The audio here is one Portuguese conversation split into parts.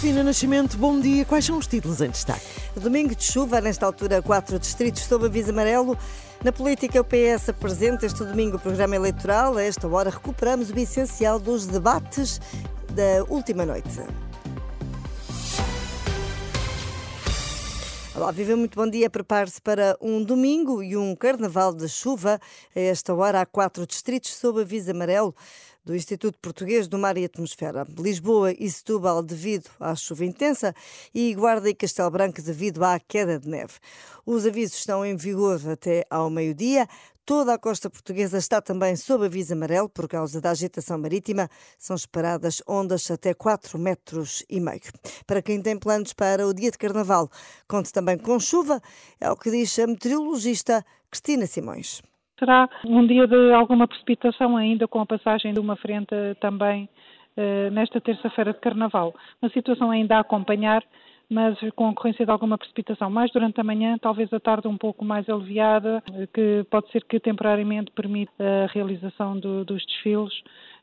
Cristina Nascimento, bom dia. Quais são os títulos em destaque? Domingo de chuva, nesta altura, quatro distritos sob aviso amarelo. Na política, o PS apresenta este domingo o programa eleitoral. A esta hora, recuperamos o essencial dos debates da última noite. Olá, viva muito bom dia. Prepare-se para um domingo e um carnaval de chuva. A esta hora, há quatro distritos sob aviso amarelo do Instituto Português do Mar e Atmosfera. Lisboa e Setúbal devido à chuva intensa e Guarda e Castelo Branco devido à queda de neve. Os avisos estão em vigor até ao meio-dia. Toda a costa portuguesa está também sob aviso amarelo por causa da agitação marítima. São esperadas ondas até 4 metros e meio. Para quem tem planos para o dia de carnaval, conte também com chuva, é o que diz a meteorologista Cristina Simões será um dia de alguma precipitação ainda com a passagem de uma frente também uh, nesta terça-feira de Carnaval. Uma situação ainda a acompanhar, mas com a ocorrência de alguma precipitação mais durante a manhã, talvez a tarde um pouco mais aliviada, que pode ser que temporariamente permita a realização do, dos desfiles,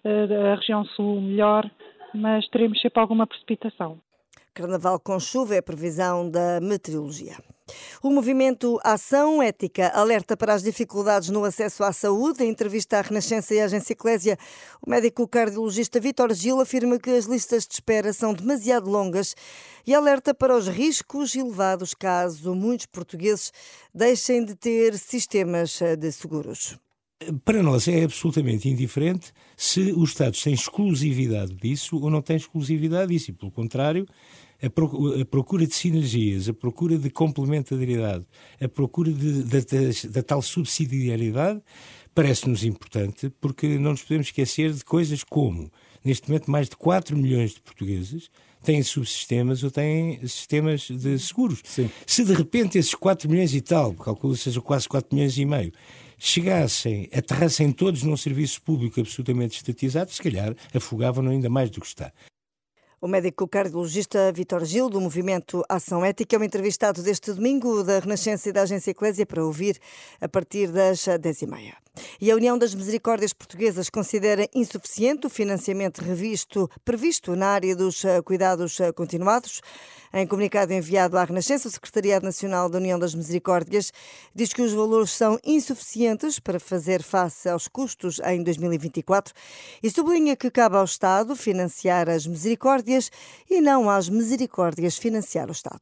uh, a região sul melhor, mas teremos sempre alguma precipitação. Carnaval com chuva é a previsão da meteorologia. O movimento Ação Ética alerta para as dificuldades no acesso à saúde. Em entrevista à Renascença e à Agência Eclésia, o médico cardiologista Vítor Gil afirma que as listas de espera são demasiado longas e alerta para os riscos elevados caso muitos portugueses deixem de ter sistemas de seguros. Para nós é absolutamente indiferente se os Estados têm exclusividade disso ou não têm exclusividade disso. E, pelo contrário, a procura de sinergias, a procura de complementariedade, a procura da tal subsidiariedade parece-nos importante porque não nos podemos esquecer de coisas como, neste momento, mais de 4 milhões de portugueses têm subsistemas ou têm sistemas de seguros. Sim. Se de repente esses 4 milhões e tal, calculo sejam quase 4 milhões e meio, chegassem, aterrassem todos num serviço público absolutamente estatizado, se calhar afogavam ainda mais do que está. O médico cardiologista Vitor Gil, do movimento Ação Ética, é o entrevistado deste domingo da Renascença e da Agência Eclésia para ouvir a partir das 10h30. E a União das Misericórdias Portuguesas considera insuficiente o financiamento revisto, previsto na área dos eh, cuidados eh, continuados. Em comunicado enviado à Renascença, o Secretariado Nacional da União das Misericórdias diz que os valores são insuficientes para fazer face aos custos em 2024 e sublinha que cabe ao Estado financiar as misericórdias e não às misericórdias financiar o Estado.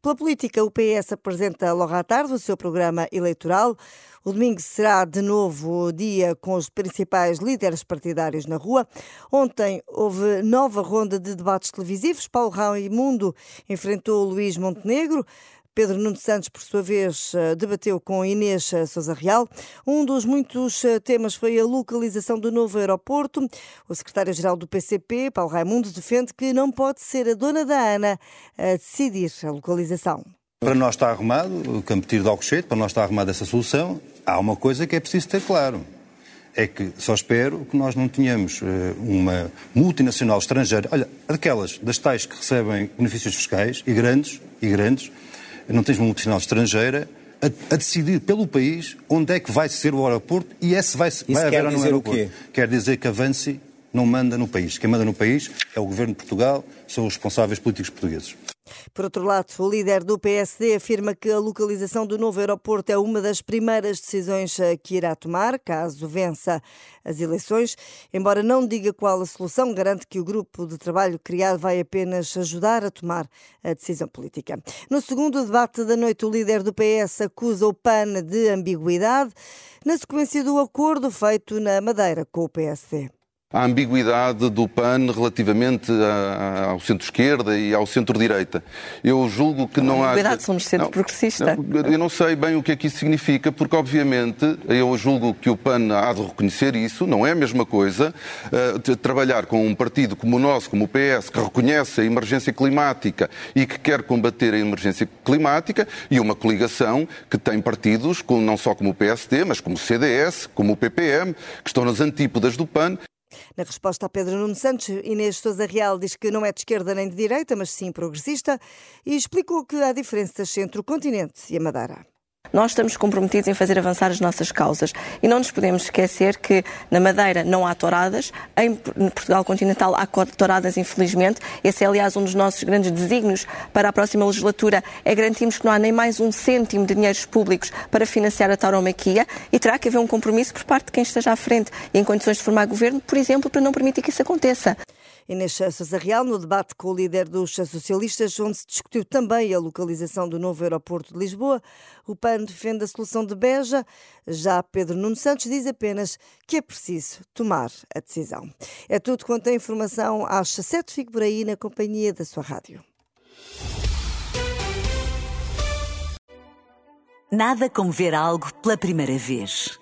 Pela política, o PS apresenta logo à tarde o seu programa eleitoral. O domingo será de novo o dia com os principais líderes partidários na rua. Ontem houve nova ronda de debates televisivos. Paulo Raimundo enfrentou Luís Montenegro. Pedro Nuno Santos, por sua vez, eh, debateu com Inês Souza Real. Um dos muitos eh, temas foi a localização do novo aeroporto. O secretário-geral do PCP, Paulo Raimundo, defende que não pode ser a dona da Ana a decidir a localização. Para nós está arrumado, o Campo Tiro de Alcochete, para nós está arrumada essa solução. Há uma coisa que é preciso ter claro. É que só espero que nós não tenhamos uh, uma multinacional estrangeira, olha, daquelas, das tais que recebem benefícios fiscais, e grandes, e grandes, não tens uma multinacional estrangeira a, a, decidir pelo país onde é que vai ser o aeroporto e esse vai, Isso vai haver no aeroporto. Quer dizer que avance não manda no país. Quem manda no país é o governo de Portugal, são os responsáveis políticos portugueses. Por outro lado, o líder do PSD afirma que a localização do novo aeroporto é uma das primeiras decisões eh, que irá tomar, caso vença as eleições. Embora não diga qual a solução, garante que o grupo de trabalho criado vai apenas ajudar a tomar a decisão política. No segundo debate da noite, o líder do PS acusa o PAN de ambiguidade, na sequência do acordo feito na Madeira com o PSD. A ambiguidade do PAN relativamente ao centro-esquerda e ao centro-direita. Eu julgo que não, não há... Ambiguidade, somos centro-progressista. Eu não sei bem o que é que isso significa, porque obviamente eu julgo que o PAN há de reconhecer isso, não é a mesma coisa uh, trabalhar com um partido como o nosso, como o PS, que reconhece a emergência climática e que quer combater a emergência climática, e uma coligação que tem partidos, com, não só como o PSD, mas como o CDS, como o PPM, que estão nas antípodas do PAN. Na resposta a Pedro Nuno Santos, Inês Sousa Real diz que não é de esquerda nem de direita, mas sim progressista, e explicou que há diferenças entre o continente e a Madeira. Nós estamos comprometidos em fazer avançar as nossas causas e não nos podemos esquecer que na Madeira não há touradas, em Portugal continental há touradas, infelizmente. Esse é, aliás, um dos nossos grandes desígnios para a próxima legislatura, é garantirmos que não há nem mais um cêntimo de dinheiros públicos para financiar a tauromaquia e terá que haver um compromisso por parte de quem esteja à frente e em condições de formar governo, por exemplo, para não permitir que isso aconteça. Inês Sousa Real, no debate com o líder dos socialistas, onde se discutiu também a localização do novo aeroporto de Lisboa, o PAN defende a solução de Beja. Já Pedro Nuno Santos diz apenas que é preciso tomar a decisão. É tudo quanto a informação às 7. Fico por aí na companhia da sua rádio. Nada como ver algo pela primeira vez.